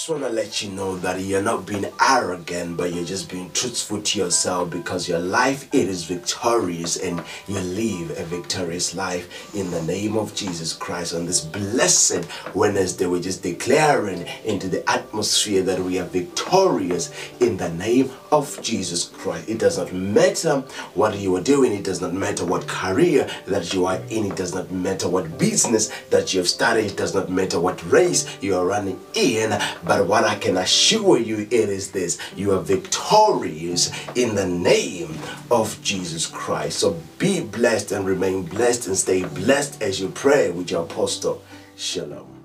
Just want to let you know that you're not being arrogant, but you're just being truthful to yourself because your life it is victorious and you live a victorious life in the name of Jesus Christ. On this blessed Wednesday, we're just declaring into the atmosphere that we are victorious in the name of Jesus Christ. It does not matter what you are doing, it does not matter what career that you are in, it does not matter what business that you have started, it does not matter what race you are running in but what I can assure you it is this you are victorious in the name of Jesus Christ. So be blessed and remain blessed and stay blessed as you pray with your apostle. Shalom.